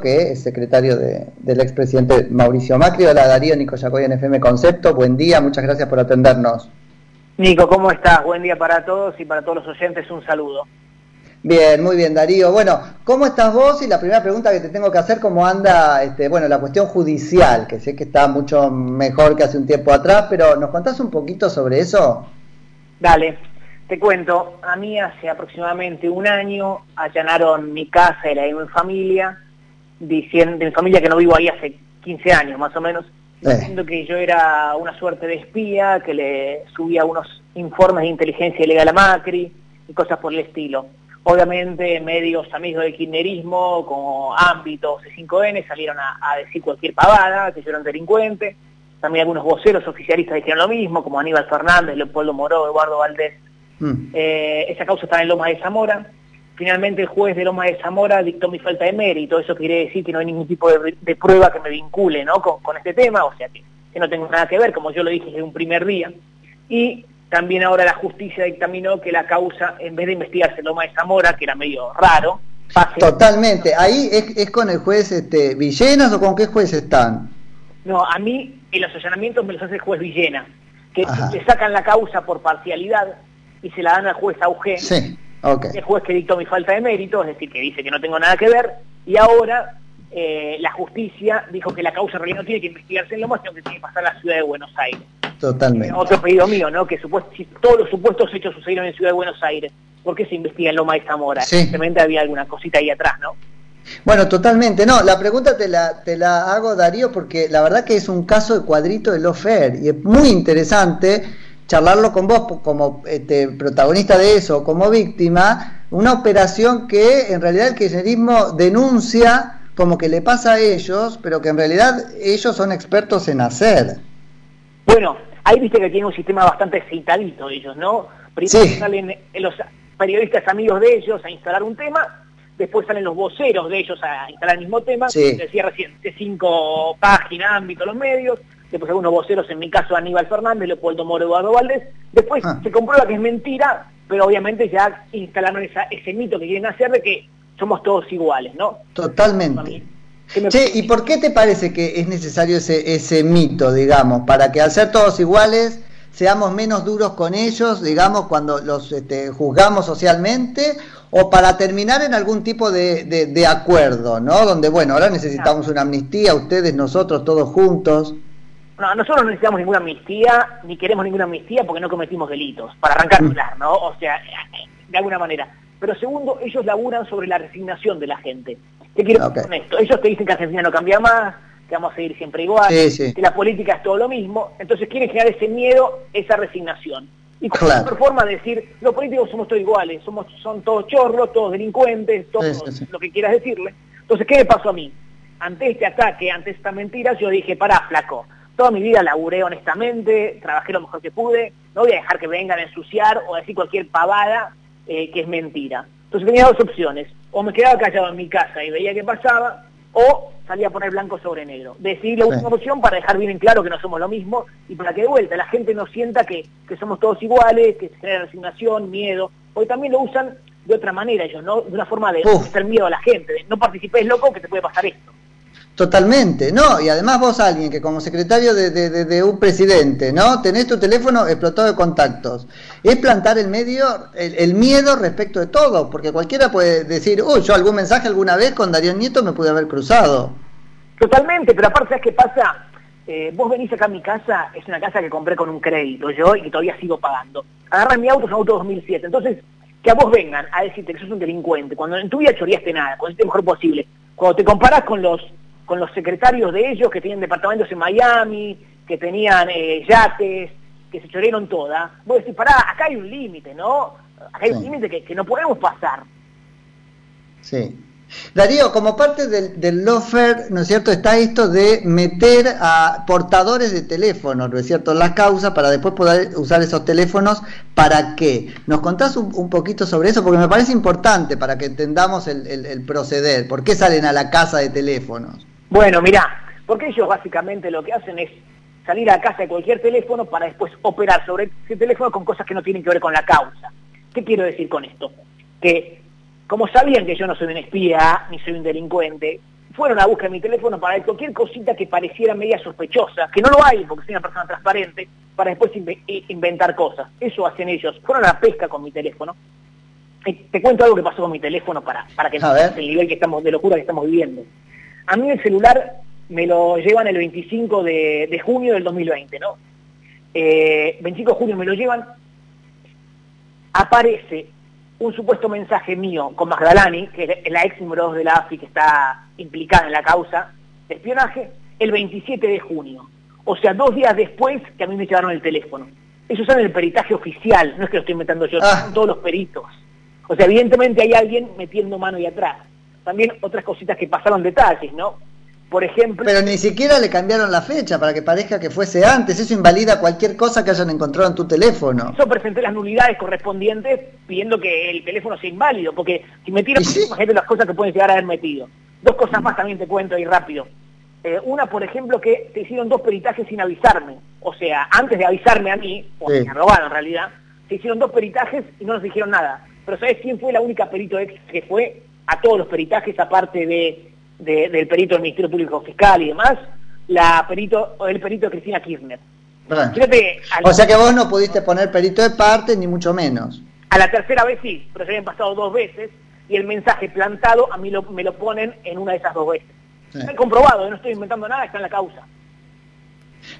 que es secretario del expresidente Mauricio Macri. Hola Darío, Nico Yacoy en FM Concepto. Buen día, muchas gracias por atendernos. Nico, ¿cómo estás? Buen día para todos y para todos los oyentes un saludo. Bien, muy bien Darío. Bueno, ¿cómo estás vos? Y la primera pregunta que te tengo que hacer, ¿cómo anda este, bueno, la cuestión judicial? Que sé que está mucho mejor que hace un tiempo atrás, pero ¿nos contás un poquito sobre eso? Dale, te cuento. A mí hace aproximadamente un año allanaron mi casa y la de mi familia diciendo, de mi familia que no vivo ahí hace 15 años más o menos, eh. diciendo que yo era una suerte de espía, que le subía unos informes de inteligencia ilegal a Macri y cosas por el estilo. Obviamente medios amigos del kirchnerismo, como Ámbito, C5N, salieron a, decir cualquier pavada, que yo era un delincuente. También algunos voceros oficialistas dijeron lo mismo, como Aníbal Fernández, Leopoldo Moró, Eduardo Valdés. Mm. Eh, esa causa está en Loma de Zamora. Finalmente el juez de Loma de Zamora dictó mi falta de mérito, eso quiere decir que no hay ningún tipo de, prueba que me vincule ¿no? con, este tema, o sea que, no tengo nada que ver, como yo lo dije desde un primer día. Y también ahora la justicia dictaminó que la causa, en vez de investigarse Loma de Zamora, que era medio raro, Totalmente, ahí es, con el juez este, Villenas o con qué juez están? No, a mí en los allanamientos me los hace el juez Villena, que le sacan la causa por parcialidad y se la dan al juez Auge. Sí el juez que dictó mi falta de mérito, es decir, que dice que no tengo nada que ver, y ahora eh, la justicia dijo que la causa en realidad no tiene que investigarse en Lomas, sino que tiene que pasar a la ciudad de Buenos Aires. Totalmente. Eh, otro pedido mío, ¿no? Que si todos los supuestos hechos sucedieron en Ciudad de Buenos Aires, ¿por qué se investiga en Loma de Zamora? Simplemente había alguna cosita ahí atrás, ¿no? Bueno, totalmente. No, la pregunta te la, te la hago, Darío, porque la verdad que es un caso de cuadrito de lo fair y es muy interesante charlarlo con vos como este, protagonista de eso, como víctima, una operación que en realidad el kirchnerismo denuncia como que le pasa a ellos, pero que en realidad ellos son expertos en hacer. Bueno, ahí viste que tiene un sistema bastante citadito ellos, ¿no? Primero salen los periodistas amigos de ellos a instalar un tema, después salen los voceros de ellos a instalar el mismo tema, decía recién, de cinco páginas, ámbito, los medios, después algunos voceros, en mi caso Aníbal Fernández, Leopoldo Moro, Eduardo Valdés, después ah. se comprueba que es mentira, pero obviamente ya instalaron ese mito que quieren hacer de que somos todos iguales, ¿no? Totalmente. Che, ¿y por qué te parece que es necesario ese, ese mito, digamos, para que al ser todos iguales seamos menos duros con ellos, digamos, cuando los este, juzgamos socialmente, o para terminar en algún tipo de, de acuerdo, ¿no? Donde, bueno, ahora necesitamos una amnistía, ustedes, nosotros, todos juntos. No, nosotros no necesitamos ninguna amnistía, ni queremos ninguna amnistía porque no cometimos delitos, para arrancar mm. ¿no? O sea, de alguna manera. Pero segundo, ellos laburan sobre la resignación de la gente. ¿Qué quiero decir con esto? Ellos te dicen que Argentina no cambia más, que vamos a seguir siempre igual, que la política es todo lo mismo, entonces quieren generar ese miedo, esa resignación. Y con la forma de decir, los políticos somos todos iguales, somos, son todos chorros, todos delincuentes, todos lo que quieras decirle. Entonces, ¿qué me pasó a mí? Ante este ataque, ante esta mentira, yo dije, pará, flaco, Toda mi vida laburé honestamente, trabajé lo mejor que pude, no voy a dejar que vengan a ensuciar o a decir cualquier pavada eh, que es mentira. Entonces tenía dos opciones, o me quedaba callado en mi casa y veía qué pasaba, o salía a poner blanco sobre negro. Decidí la última opción para dejar bien en claro que no somos lo mismo y para que de vuelta la gente no sienta que, somos todos iguales, que se genera resignación, miedo, porque también lo usan de otra manera ellos, ¿no? De una forma de hacer miedo a la gente, de no participes loco que te puede pasar esto. Totalmente, ¿no? Y además vos alguien que como secretario de, un presidente, ¿no? Tenés tu teléfono explotado de contactos. Es plantar el medio, el, miedo respecto de todo, porque cualquiera puede decir, uy, yo algún mensaje alguna vez con Darío Nieto me pude haber cruzado. Totalmente, pero aparte, ¿sabes qué pasa? Eh, vos venís acá a mi casa, es una casa que compré con un crédito yo y que todavía sigo pagando. Agarran mi auto, es un auto 2007. Entonces, que a vos vengan a decirte que sos un delincuente, cuando en tu vida choreaste nada, cuando es lo mejor posible, cuando te comparás con los con los secretarios de ellos que tienen departamentos en Miami, que tenían eh, yates, que se chorearon todas, vos decís, pará, acá hay un límite, ¿no? Acá hay un límite que, que, no podemos pasar. Sí. Darío, como parte del, del lofer, ¿no es cierto?, está esto de meter a portadores de teléfonos, ¿no es cierto?, la causa para después poder usar esos teléfonos, ¿para qué? ¿Nos contás un, poquito sobre eso? Porque me parece importante para que entendamos el, el proceder. ¿Por qué salen a la casa de teléfonos? Bueno, mirá, porque ellos básicamente lo que hacen es salir a casa de cualquier teléfono para después operar sobre ese teléfono con cosas que no tienen que ver con la causa. ¿Qué quiero decir con esto? Que como sabían que yo no soy un espía ni soy un delincuente, fueron a buscar mi teléfono para ver cualquier cosita que pareciera media sospechosa, que no lo hay porque soy una persona transparente, para después inventar cosas. Eso hacen ellos. Fueron a la pesca con mi teléfono. te cuento algo que pasó con mi teléfono para, para que entiendas el nivel que estamos, de locura que estamos viviendo. A mí el celular me lo llevan el 25 de, junio del 2020, ¿no? Eh, 25 de junio me lo llevan, aparece un supuesto mensaje mío con Magdalani, que es la ex número 2 de la AFI que está implicada en la causa de espionaje, el 27 de junio. O sea, dos días después que a mí me llevaron el teléfono. Eso sale en el peritaje oficial, no es que lo estoy inventando yo, ah. son todos los peritos. O sea, evidentemente hay alguien metiendo mano ahí atrás. También otras cositas que pasaron detalles, ¿no? Por ejemplo... Pero ni siquiera le cambiaron la fecha para que parezca que fuese antes. Eso invalida cualquier cosa que hayan encontrado en tu teléfono. Yo presenté las nulidades correspondientes pidiendo que el teléfono sea inválido, porque si metieron, sí? imagínate las cosas que pueden llegar a haber metido. Dos cosas más también te cuento ahí rápido. Eh, una, por ejemplo, que se hicieron dos peritajes sin avisarme. O sea, antes de avisarme a mí, o me han robado en realidad, se hicieron dos peritajes y no nos dijeron nada. Pero ¿sabes quién fue la única perito ex que fue a todos los peritajes, aparte de del perito del Ministerio Público Fiscal y demás, la perito, el perito de Cristina Kirchner. o sea que vos no pudiste poner perito de parte, ni mucho menos. A la tercera vez sí, pero se habían pasado dos veces y el mensaje plantado a mí me lo ponen en una de esas dos veces. Está comprobado, no estoy inventando nada, está en la causa.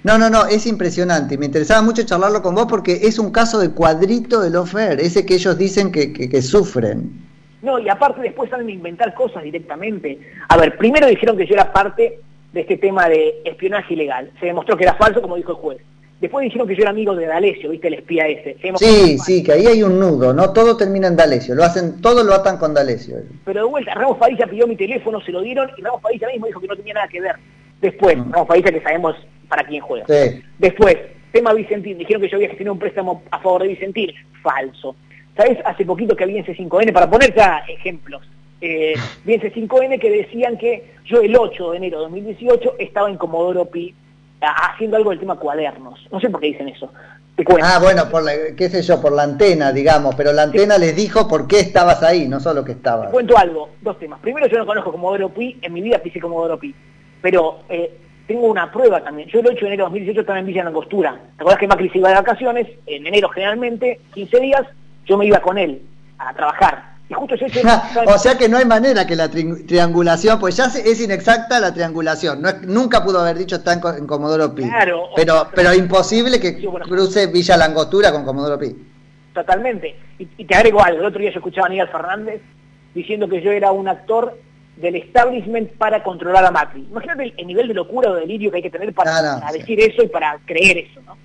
No, no, no, es impresionante. Me interesaba mucho charlarlo con vos porque es un caso de cuadrito de Lofer, ese que ellos dicen que, que sufren. No, y aparte después salen a inventar cosas directamente. A ver, primero dijeron que yo era parte de este tema de espionaje ilegal. Se demostró que era falso, como dijo el juez. Después dijeron que yo era amigo de D'Alessio, ¿viste? El espía ese. Sí, sí, que ahí hay un nudo, ¿no? Todo termina en D'Alessio. Lo hacen, todo lo atan con D'Alessio. Pero de vuelta, Ramos Padilla pidió mi teléfono, se lo dieron, y Ramos Padilla mismo dijo que no tenía nada que ver. Después, mm. Ramos Padilla que sabemos para quién juega. Después, tema Vicentín, dijeron que yo había gestionado un préstamo a favor de Vicentín. Falso. ¿Sabes? Hace poquito que había en C5N, para poner ya ejemplos, eh, vi en C5N que decían que yo el 8 de enero de 2018 estaba en Comodoro Pi haciendo algo del tema cuadernos. No sé por qué dicen eso. Ah, bueno, por la, qué sé yo, por la antena, digamos, pero la antena les dijo por qué estabas ahí, no solo que estabas. Te cuento algo, dos temas. Primero, yo no conozco Comodoro Pi, en mi vida pisé Comodoro Pi, pero eh, tengo una prueba también. Yo el 8 de enero de 2018 estaba en Villa Langostura. ¿Te acuerdas que Macri se iba de vacaciones? En enero generalmente, 15 días, yo me iba con él a trabajar. Y justo ese o sea que no hay manera que la triangulación, pues ya es inexacta la triangulación. No nunca pudo haber dicho está en, Comodoro Pi. Claro, pero, pero imposible que cruce Villa Langostura con Comodoro Pi. Totalmente. Y, te agrego algo. El otro día yo escuchaba a Aníbal Fernández diciendo que yo era un actor del establishment para controlar a Macri. Imagínate el, nivel de locura o delirio que hay que tener para, para decir eso y para creer eso, ¿no?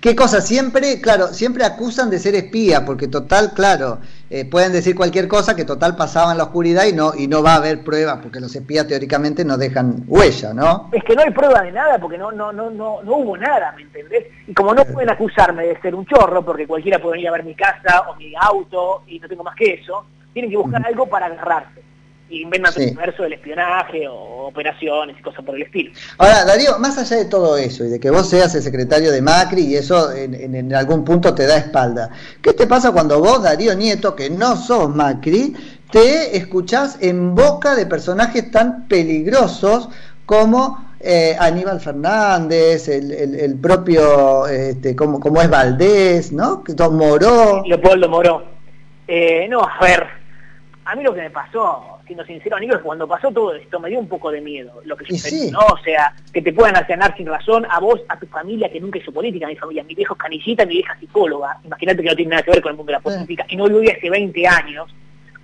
¿Qué cosa? Siempre, claro, siempre acusan de ser espía, porque total, claro, eh, pueden decir cualquier cosa que total pasaba en la oscuridad y no, y no va a haber pruebas, porque los espías teóricamente no dejan huella, ¿no? Es que no hay prueba de nada, porque no, no, no, no, no hubo nada, ¿me entendés? Y como no pueden acusarme de ser un chorro, porque cualquiera puede venir a ver mi casa o mi auto y no tengo más que eso, tienen que buscar algo para agarrarse inventan el universo del espionaje o operaciones y cosas por el estilo. Ahora, Darío, más allá de todo eso y de que vos seas el secretario de Macri y eso en, algún punto te da espalda, ¿qué te pasa cuando vos, Darío Nieto, que no sos Macri, te escuchás en boca de personajes tan peligrosos como eh, Aníbal Fernández, el, propio, este, como, como es Valdés, ¿no? Don Moró. Leopoldo Moró. Eh, no, a ver, a mí lo que me pasó siendo sincero, Aníbal, cuando pasó todo esto me dio un poco de miedo lo que sucedió, ¿no? O sea, que te puedan allanar sin razón a vos, a tu familia, que nunca hizo política, mi familia, mi viejo es canillita, mi vieja psicóloga, imagínate que no tiene nada que ver con el mundo de la política, y no viví hace 20 años,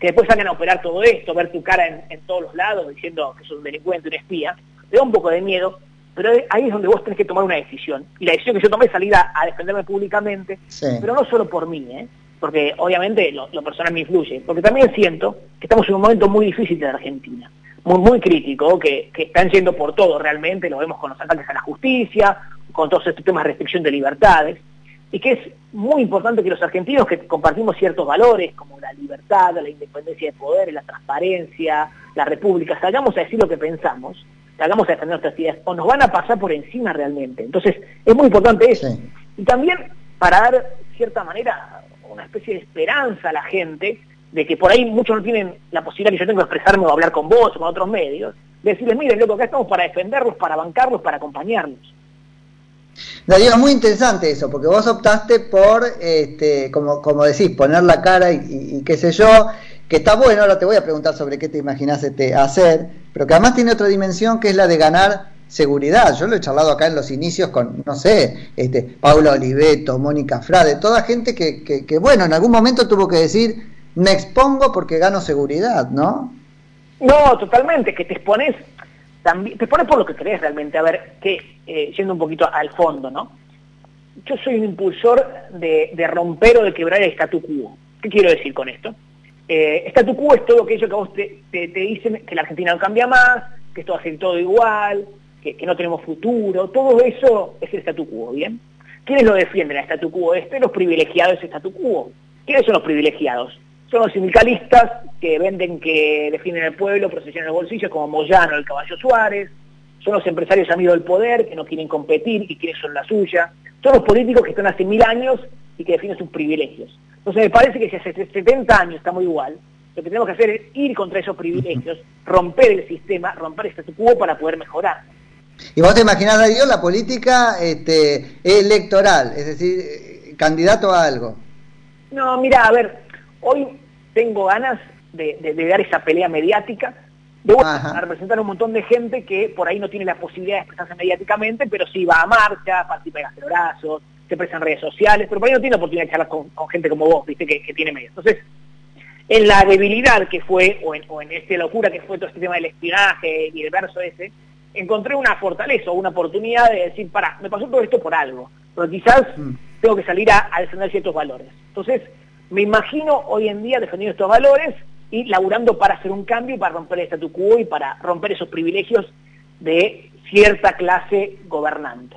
que después salgan a operar todo esto, ver tu cara en, todos los lados diciendo que sos un delincuente, un espía, te da un poco de miedo, pero ahí es donde vos tenés que tomar una decisión. Y la decisión que yo tomé es salir a, defenderme públicamente, pero no solo por mí, ¿eh? Porque obviamente lo, personal me influye, porque también siento que estamos en un momento muy difícil de Argentina, muy, muy crítico, que, están yendo por todo realmente, lo vemos con los ataques a la justicia, con todos estos temas de restricción de libertades, y que es muy importante que los argentinos que compartimos ciertos valores como la libertad, la independencia de poder, la transparencia, la república, salgamos a decir lo que pensamos, salgamos a defender nuestras ideas, o nos van a pasar por encima realmente. Entonces, es muy importante eso. Y también para dar cierta manera una especie de esperanza a la gente de que por ahí muchos no tienen la posibilidad que yo tengo de expresarme o hablar con vos o con otros medios, decirles, miren, loco, acá estamos para defenderlos, para bancarlos, para acompañarlos. Darío, es muy interesante eso, porque vos optaste por, este, como, como decís, poner la cara y, qué sé yo, que está bueno, ahora te voy a preguntar sobre qué te imaginas este, hacer, pero que además tiene otra dimensión que es la de ganar seguridad. Yo lo he charlado acá en los inicios con, no sé, este, Paula Oliveto, Mónica Frade, toda gente que, que, que, bueno, en algún momento tuvo que decir, me expongo porque gano seguridad, ¿no? No, totalmente, que te expones, también, te expones por lo que crees realmente. A ver, que eh, yendo un poquito al fondo, ¿no? Yo soy un impulsor de, romper o de quebrar el statu quo. ¿Qué quiero decir con esto? Eh, statu quo es todo aquello que a vos te, te, dicen que la Argentina no cambia más, que esto va a ser todo igual, que, no tenemos futuro, todo eso es el statu quo, ¿bien? ¿Quiénes lo defienden el statu quo este? Los privilegiados de ese statu quo. ¿Quiénes son los privilegiados? son los sindicalistas que venden que defienden el pueblo, procesionan los bolsillos, como Moyano, el Caballo Suárez, son los empresarios amigos del poder que no quieren competir y quieren son la suya, son los políticos que están hace mil años y que defienden sus privilegios. Entonces me parece que si hace 70 años estamos igual, lo que tenemos que hacer es ir contra esos privilegios, romper el sistema, romper este quo para poder mejorar. ¿Y vos te imaginás, Darío, la política este, electoral, es decir, eh, candidato a algo? No, mira, a ver, Hoy tengo ganas de, dar esa pelea mediática, de representar a un montón de gente que por ahí no tiene la posibilidad de expresarse mediáticamente, pero sí va a marcha, participa en brazos, se expresa en redes sociales, pero por ahí no tiene la oportunidad de charlar con, gente como vos, viste, que, tiene medios. Entonces, en la debilidad que fue, o en, o en esta locura que fue todo este tema del espionaje y el verso ese, encontré una fortaleza o una oportunidad de decir, para, me pasó todo esto por algo, pero quizás mm. tengo que salir a, a defender ciertos valores. Entonces, me imagino hoy en día defendiendo estos valores y laburando para hacer un cambio y para romper el statu quo y para romper esos privilegios de cierta clase gobernante.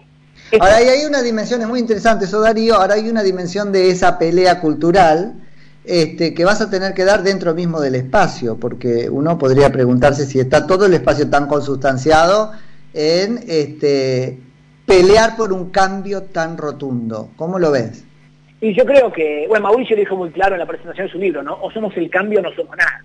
Ahora hay una dimensión, muy interesante eso Darío, ahora hay una dimensión de esa pelea cultural este, que vas a tener que dar dentro mismo del espacio, porque uno podría preguntarse si está todo el espacio tan consustanciado en este, pelear por un cambio tan rotundo. ¿Cómo lo ves? Y yo creo que, bueno, Mauricio lo dijo muy claro en la presentación de su libro, ¿no? O somos el cambio o no somos nada.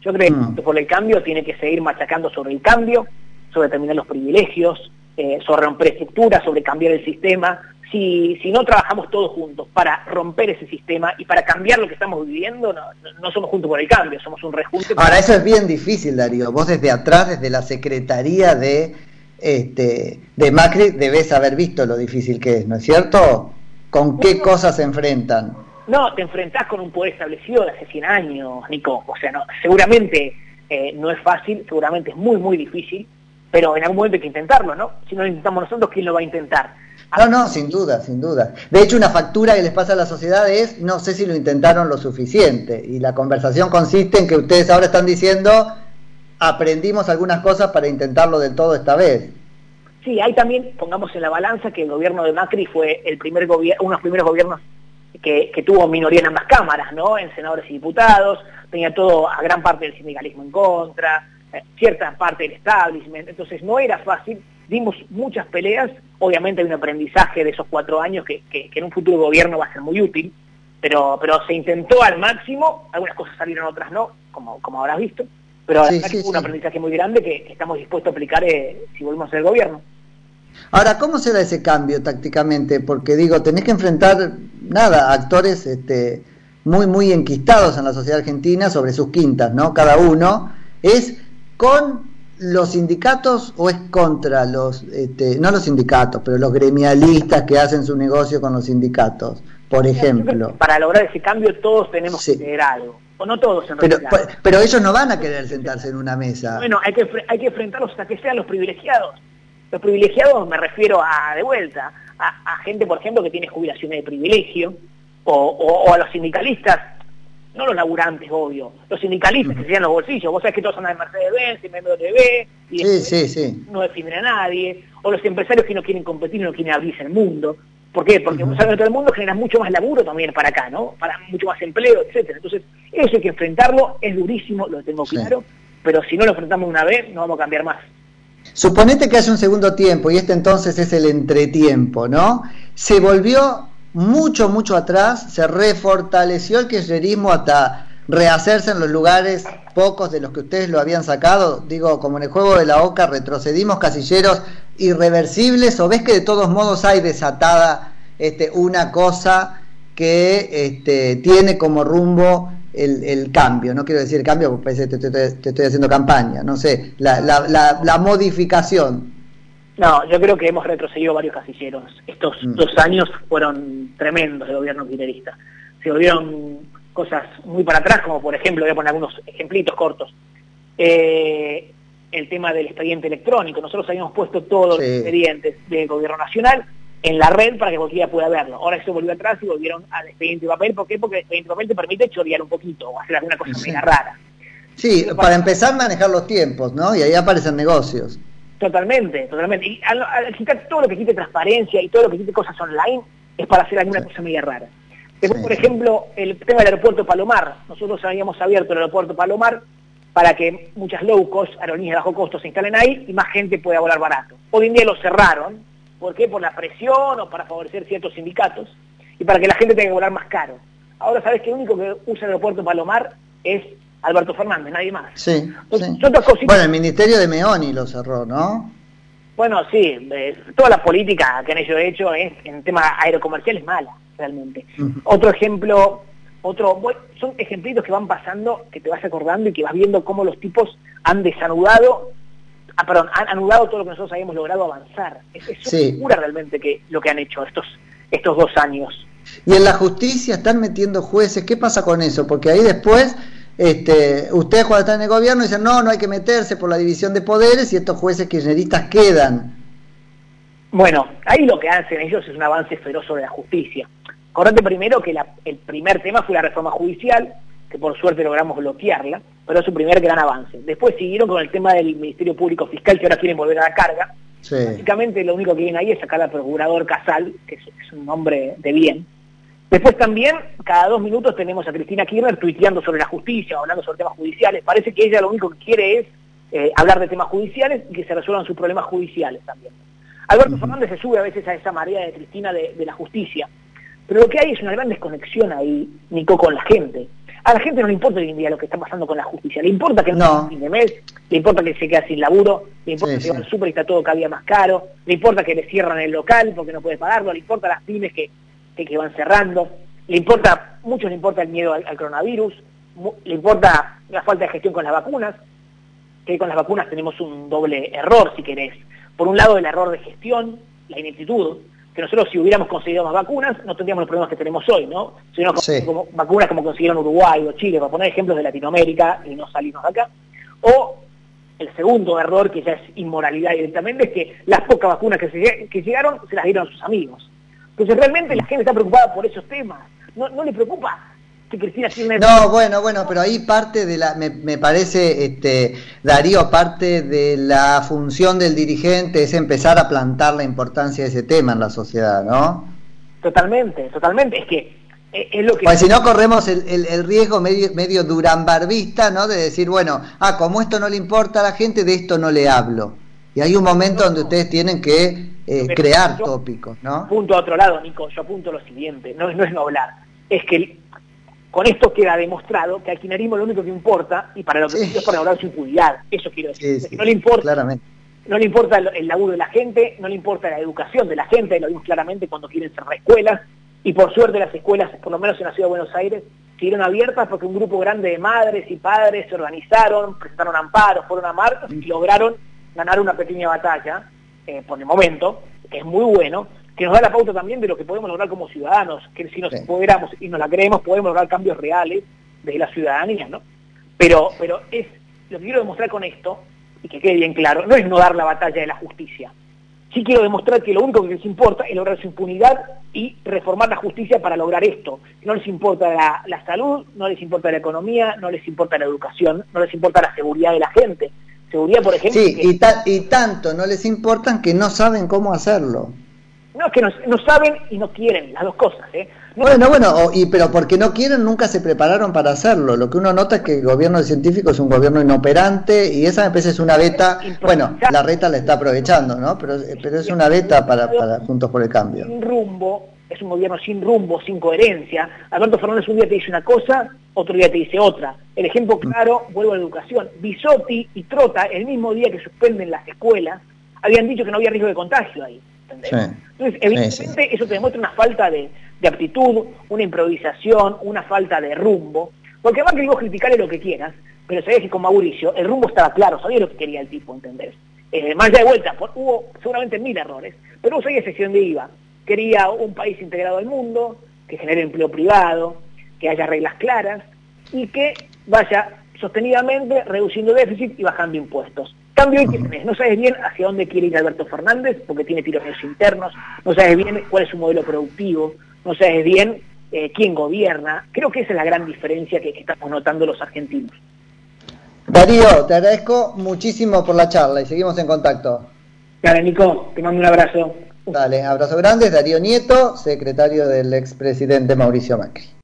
Yo creo que mm. por el cambio tiene que seguir machacando sobre el cambio, sobre terminar los privilegios, eh, sobre romper estructuras, sobre cambiar el sistema. Si, si no trabajamos todos juntos para romper ese sistema y para cambiar lo que estamos viviendo, no, no somos juntos por el cambio, somos un rejunte. Ahora, eso es bien difícil, Darío. Vos desde atrás, desde la Secretaría de, este, de Macri, debes haber visto lo difícil que es, ¿no es cierto? ¿Con qué cosas se enfrentan? No, te enfrentás con un poder establecido de hace 100 años, Nico. O sea, no, seguramente eh, no es fácil, seguramente es muy, muy difícil, pero en algún momento hay que intentarlo, ¿no? Si no lo intentamos nosotros, ¿quién lo va a intentar? No, no, sin duda, sin duda. De hecho, una factura que les pasa a la sociedad es, no sé si lo intentaron lo suficiente. Y la conversación consiste en que ustedes ahora están diciendo, aprendimos algunas cosas para intentarlo del todo esta vez. Sí, hay también, pongamos en la balanza, que el gobierno de Macri fue el primer gobierno, uno de los primeros gobiernos que, tuvo minoría en ambas cámaras, ¿no? En senadores y diputados, tenía todo, a gran parte del sindicalismo en contra, cierta parte del establishment, entonces no era fácil, dimos muchas peleas, obviamente hay un aprendizaje de esos cuatro años que, en un futuro gobierno va a ser muy útil, pero, pero se intentó al máximo, algunas cosas salieron, otras no, como, como habrás visto, pero sí, sí, un aprendizaje muy grande que, estamos dispuestos a aplicar eh, si volvemos a ser gobierno. Ahora, ¿cómo se da ese cambio tácticamente? Porque digo, tenés que enfrentar, nada, actores este, muy, muy enquistados en la sociedad argentina sobre sus quintas, ¿no? Cada uno. ¿Es con los sindicatos o es contra los, este, no los sindicatos, pero los gremialistas que hacen su negocio con los sindicatos, por ejemplo? Para lograr ese cambio todos tenemos que tener algo. O no todos en pero, Pero ellos no van a querer sentarse en una mesa. Bueno, hay que, hay que enfrentarlos hasta que sean los privilegiados. Los privilegiados me refiero a, de vuelta, a, gente, por ejemplo, que tiene jubilaciones de privilegio, o, a los sindicalistas, no los laburantes, obvio, los sindicalistas que se los bolsillos. Vos sabés que todos andan en Mercedes-Benz, en BMW, y sí, sí, no defienden a nadie, o los empresarios que no quieren competir y no quieren abrirse el mundo. ¿Por qué? Porque vos sabés que todo el mundo genera mucho más laburo también para acá, ¿no? Para mucho más empleo, etcétera. Entonces, eso hay que enfrentarlo, es durísimo, lo tengo claro, pero si no lo enfrentamos una vez, no vamos a cambiar más. Suponete que hace un segundo tiempo y este entonces es el entretiempo, ¿no? Se volvió mucho, mucho atrás, se refortaleció el kirchnerismo hasta, rehacerse en los lugares pocos de los que ustedes lo habían sacado? Digo, como en el juego de la OCA, retrocedimos casilleros irreversibles o ves que de todos modos hay desatada este, una cosa que este, tiene como rumbo el, cambio, no quiero decir cambio porque te, te, estoy haciendo campaña, no sé, la, la, la, modificación. No, yo creo que hemos retrocedido varios casilleros. Estos mm. dos años fueron tremendos de gobierno kirchnerista. Se volvieron cosas muy para atrás, como por ejemplo, voy a poner algunos ejemplitos cortos. Eh, el tema del expediente electrónico. Nosotros habíamos puesto todos los expedientes del gobierno nacional en la red para que cualquiera pueda verlo. Ahora eso volvió atrás y volvieron al expediente de papel. ¿Por qué? Porque el expediente de papel te permite chorear un poquito o hacer alguna cosa sí. rara. Sí, para, empezar a manejar los tiempos, ¿no? Y ahí aparecen negocios. Totalmente, totalmente. Y al, quitar todo lo que quite transparencia y todo lo que quite cosas online, es para hacer alguna cosa media rara. Después, por ejemplo, el tema del aeropuerto Palomar. Nosotros habíamos abierto el aeropuerto Palomar para que muchas low cost, aerolíneas de bajo costo, se instalen ahí y más gente pueda volar barato. Hoy en día lo cerraron, ¿Por qué? Por la presión o para favorecer ciertos sindicatos y para que la gente tenga que volar más caro. Ahora sabes que el único que usa el aeropuerto Palomar es Alberto Fernández, nadie más. Sí, Bueno, el Ministerio de Meoni lo cerró, ¿no? Bueno, sí, eh, toda la política que han ellos hecho es, en tema aerocomercial es mala, realmente. Otro ejemplo, otro, son ejemplitos que van pasando, que te vas acordando y que vas viendo cómo los tipos han desanudado ah, perdón, han anulado todo lo que nosotros habíamos logrado avanzar. Es, es realmente que lo que han hecho estos, estos dos años. Y en la justicia están metiendo jueces, ¿qué pasa con eso? Porque ahí después, este, ustedes cuando están en el gobierno dicen, no, no hay que meterse por la división de poderes y estos jueces kirchneristas quedan. Bueno, ahí lo que hacen ellos es un avance feroz sobre la justicia. Correte primero que el primer tema fue la reforma judicial, que por suerte logramos bloquearla, pero es su primer gran avance. Después siguieron con el tema del Ministerio Público Fiscal, que ahora quieren volver a la carga. Básicamente lo único que viene ahí es sacar al procurador Casal, que es, un hombre de bien. Después también, cada dos minutos tenemos a Cristina Kirchner tuiteando sobre la justicia, hablando sobre temas judiciales. Parece que ella lo único que quiere es eh, hablar de temas judiciales y que se resuelvan sus problemas judiciales también. Alberto Fernández se sube a veces a esa marea de Cristina de, de la justicia, pero lo que hay es una gran desconexión ahí, Nico, con la gente. A la gente no le importa hoy en día lo que está pasando con la justicia. Le importa que no, fin de mes, le importa que se quede sin laburo, le importa que va al súper y está todo cada día más caro, le importa que le cierran el local porque no puede pagarlo, le importa las pymes que, que, van cerrando, le importa, muchos le importa el miedo al, coronavirus, le importa la falta de gestión con las vacunas, que con las vacunas tenemos un doble error, si querés. Por un lado, el error de gestión, la ineptitud, que nosotros si hubiéramos conseguido más vacunas no tendríamos los problemas que tenemos hoy, ¿no? Si no como, vacunas como consiguieron Uruguay o Chile, para poner ejemplos de Latinoamérica y no salirnos de acá. O el segundo error, que ya es inmoralidad directamente, es que las pocas vacunas que, que llegaron se las dieron a sus amigos. Entonces realmente la gente está preocupada por esos temas. No, no le preocupa no, bueno, bueno, pero ahí parte de la, me, parece, este, Darío, parte de la función del dirigente es empezar a plantar la importancia de ese tema en la sociedad, ¿no? Totalmente, totalmente. Es que eh, es lo que... Pues si no corremos el, el, riesgo medio, medio durambarbista, ¿no? De decir, bueno, ah, como esto no le importa a la gente, de esto no le hablo. Y hay un momento donde ustedes tienen que eh, crear tópicos, ¿no? Punto a otro lado, Nico, yo apunto lo siguiente, no, no es no hablar, es que con esto queda demostrado que al kirchnerismo lo único que importa, y para lo que es para lograr su impunidad, eso quiero decir. no le importa, no le importa el, laburo de la gente, no le importa la educación de la gente, lo vimos claramente cuando quieren cerrar escuelas, y por suerte las escuelas, por lo menos en la ciudad de Buenos Aires, siguieron abiertas porque un grupo grande de madres y padres se organizaron, presentaron amparos, fueron a marchas y lograron ganar una pequeña batalla, eh, por el momento, que es muy bueno, que nos da la pauta también de lo que podemos lograr como ciudadanos, que si nos sí. y nos la creemos, podemos lograr cambios reales desde la ciudadanía, ¿no? Pero, pero es, lo que quiero demostrar con esto, y que quede bien claro, no es no dar la batalla de la justicia. Sí quiero demostrar que lo único que les importa es lograr su impunidad y reformar la justicia para lograr esto. No les importa la, la salud, no les importa la economía, no les importa la educación, no les importa la seguridad de la gente. Seguridad, por ejemplo... Sí, y, y tanto no les importan que no saben cómo hacerlo. No, es que no, saben y no quieren, las dos cosas. ¿eh? bueno, bueno, y, pero porque no quieren nunca se prepararon para hacerlo. Lo que uno nota es que el gobierno científico es un gobierno inoperante y esa empresa es una beta, bueno, la reta la está aprovechando, ¿no? Pero, pero es una beta para, para Juntos por el Cambio. Sin rumbo, es un gobierno sin rumbo, sin coherencia. Alberto Fernández un día te dice una cosa otro día te dice otra. El ejemplo claro, vuelvo a la educación. Bisotti y Trota, el mismo día que suspenden las escuelas, habían dicho que no había riesgo de contagio ahí. Entonces, evidentemente eso te demuestra una falta de, aptitud, una improvisación, una falta de rumbo. Porque además que vos criticarle lo que quieras, pero sabías que con Mauricio el rumbo estaba claro, sabía lo que quería el tipo, ¿entendés? Eh, más allá de vuelta, hubo seguramente mil errores, pero vos sabías sección de IVA. Quería un país integrado al mundo, que genere empleo privado, que haya reglas claras y que vaya sostenidamente reduciendo déficit y bajando impuestos. Cambio hoy que no sabes bien hacia dónde quiere ir Alberto Fernández porque tiene tironeos internos, no sabes bien cuál es su modelo productivo, no sabes bien eh, quién gobierna. Creo que esa es la gran diferencia que, estamos notando los argentinos. Darío, te agradezco muchísimo por la charla y seguimos en contacto. Dale, Nico, te mando un abrazo. Dale, abrazo grande. Darío Nieto, secretario del expresidente Mauricio Macri.